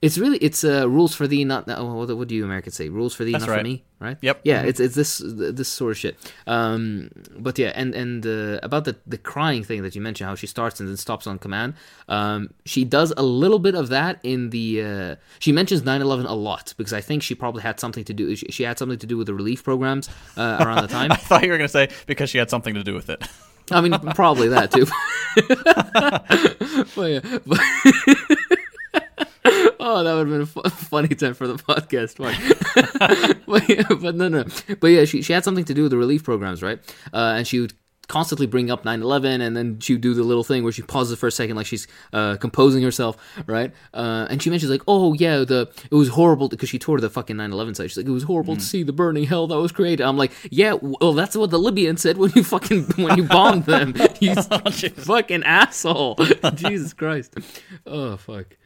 It's really it's uh, rules for thee, not oh, what, what do you Americans say? Rules for thee, That's not for me, right? Yep. Yeah, Mhm. it's it's this this sort of shit. Um, but yeah, and and uh, about the the crying thing that you mentioned, how she starts and then stops on command. Um, she does a little bit of that in the. Uh, she mentions 9/11 a lot because I think she probably had something to do. She, she had something to do with the relief programs uh, around the time. I thought you were going to say because she had something to do with it. I mean, probably that too. but yeah, but oh, that would have been a fu- funny time for the podcast. But, yeah, but no, no. But yeah, she she had something to do with the relief programs, right? Uh, and she would constantly bring up 9-11 and then she would do the little thing where she pauses for a second like she's uh, composing herself right? Uh, and she mentions like oh yeah the it was horrible because she toured the fucking 9-11 site. She's like it was horrible to see the burning hell. That was created i'm like yeah well that's what the libyans said when you fucking when you bombed them. You fucking asshole. Jesus christ. Oh fuck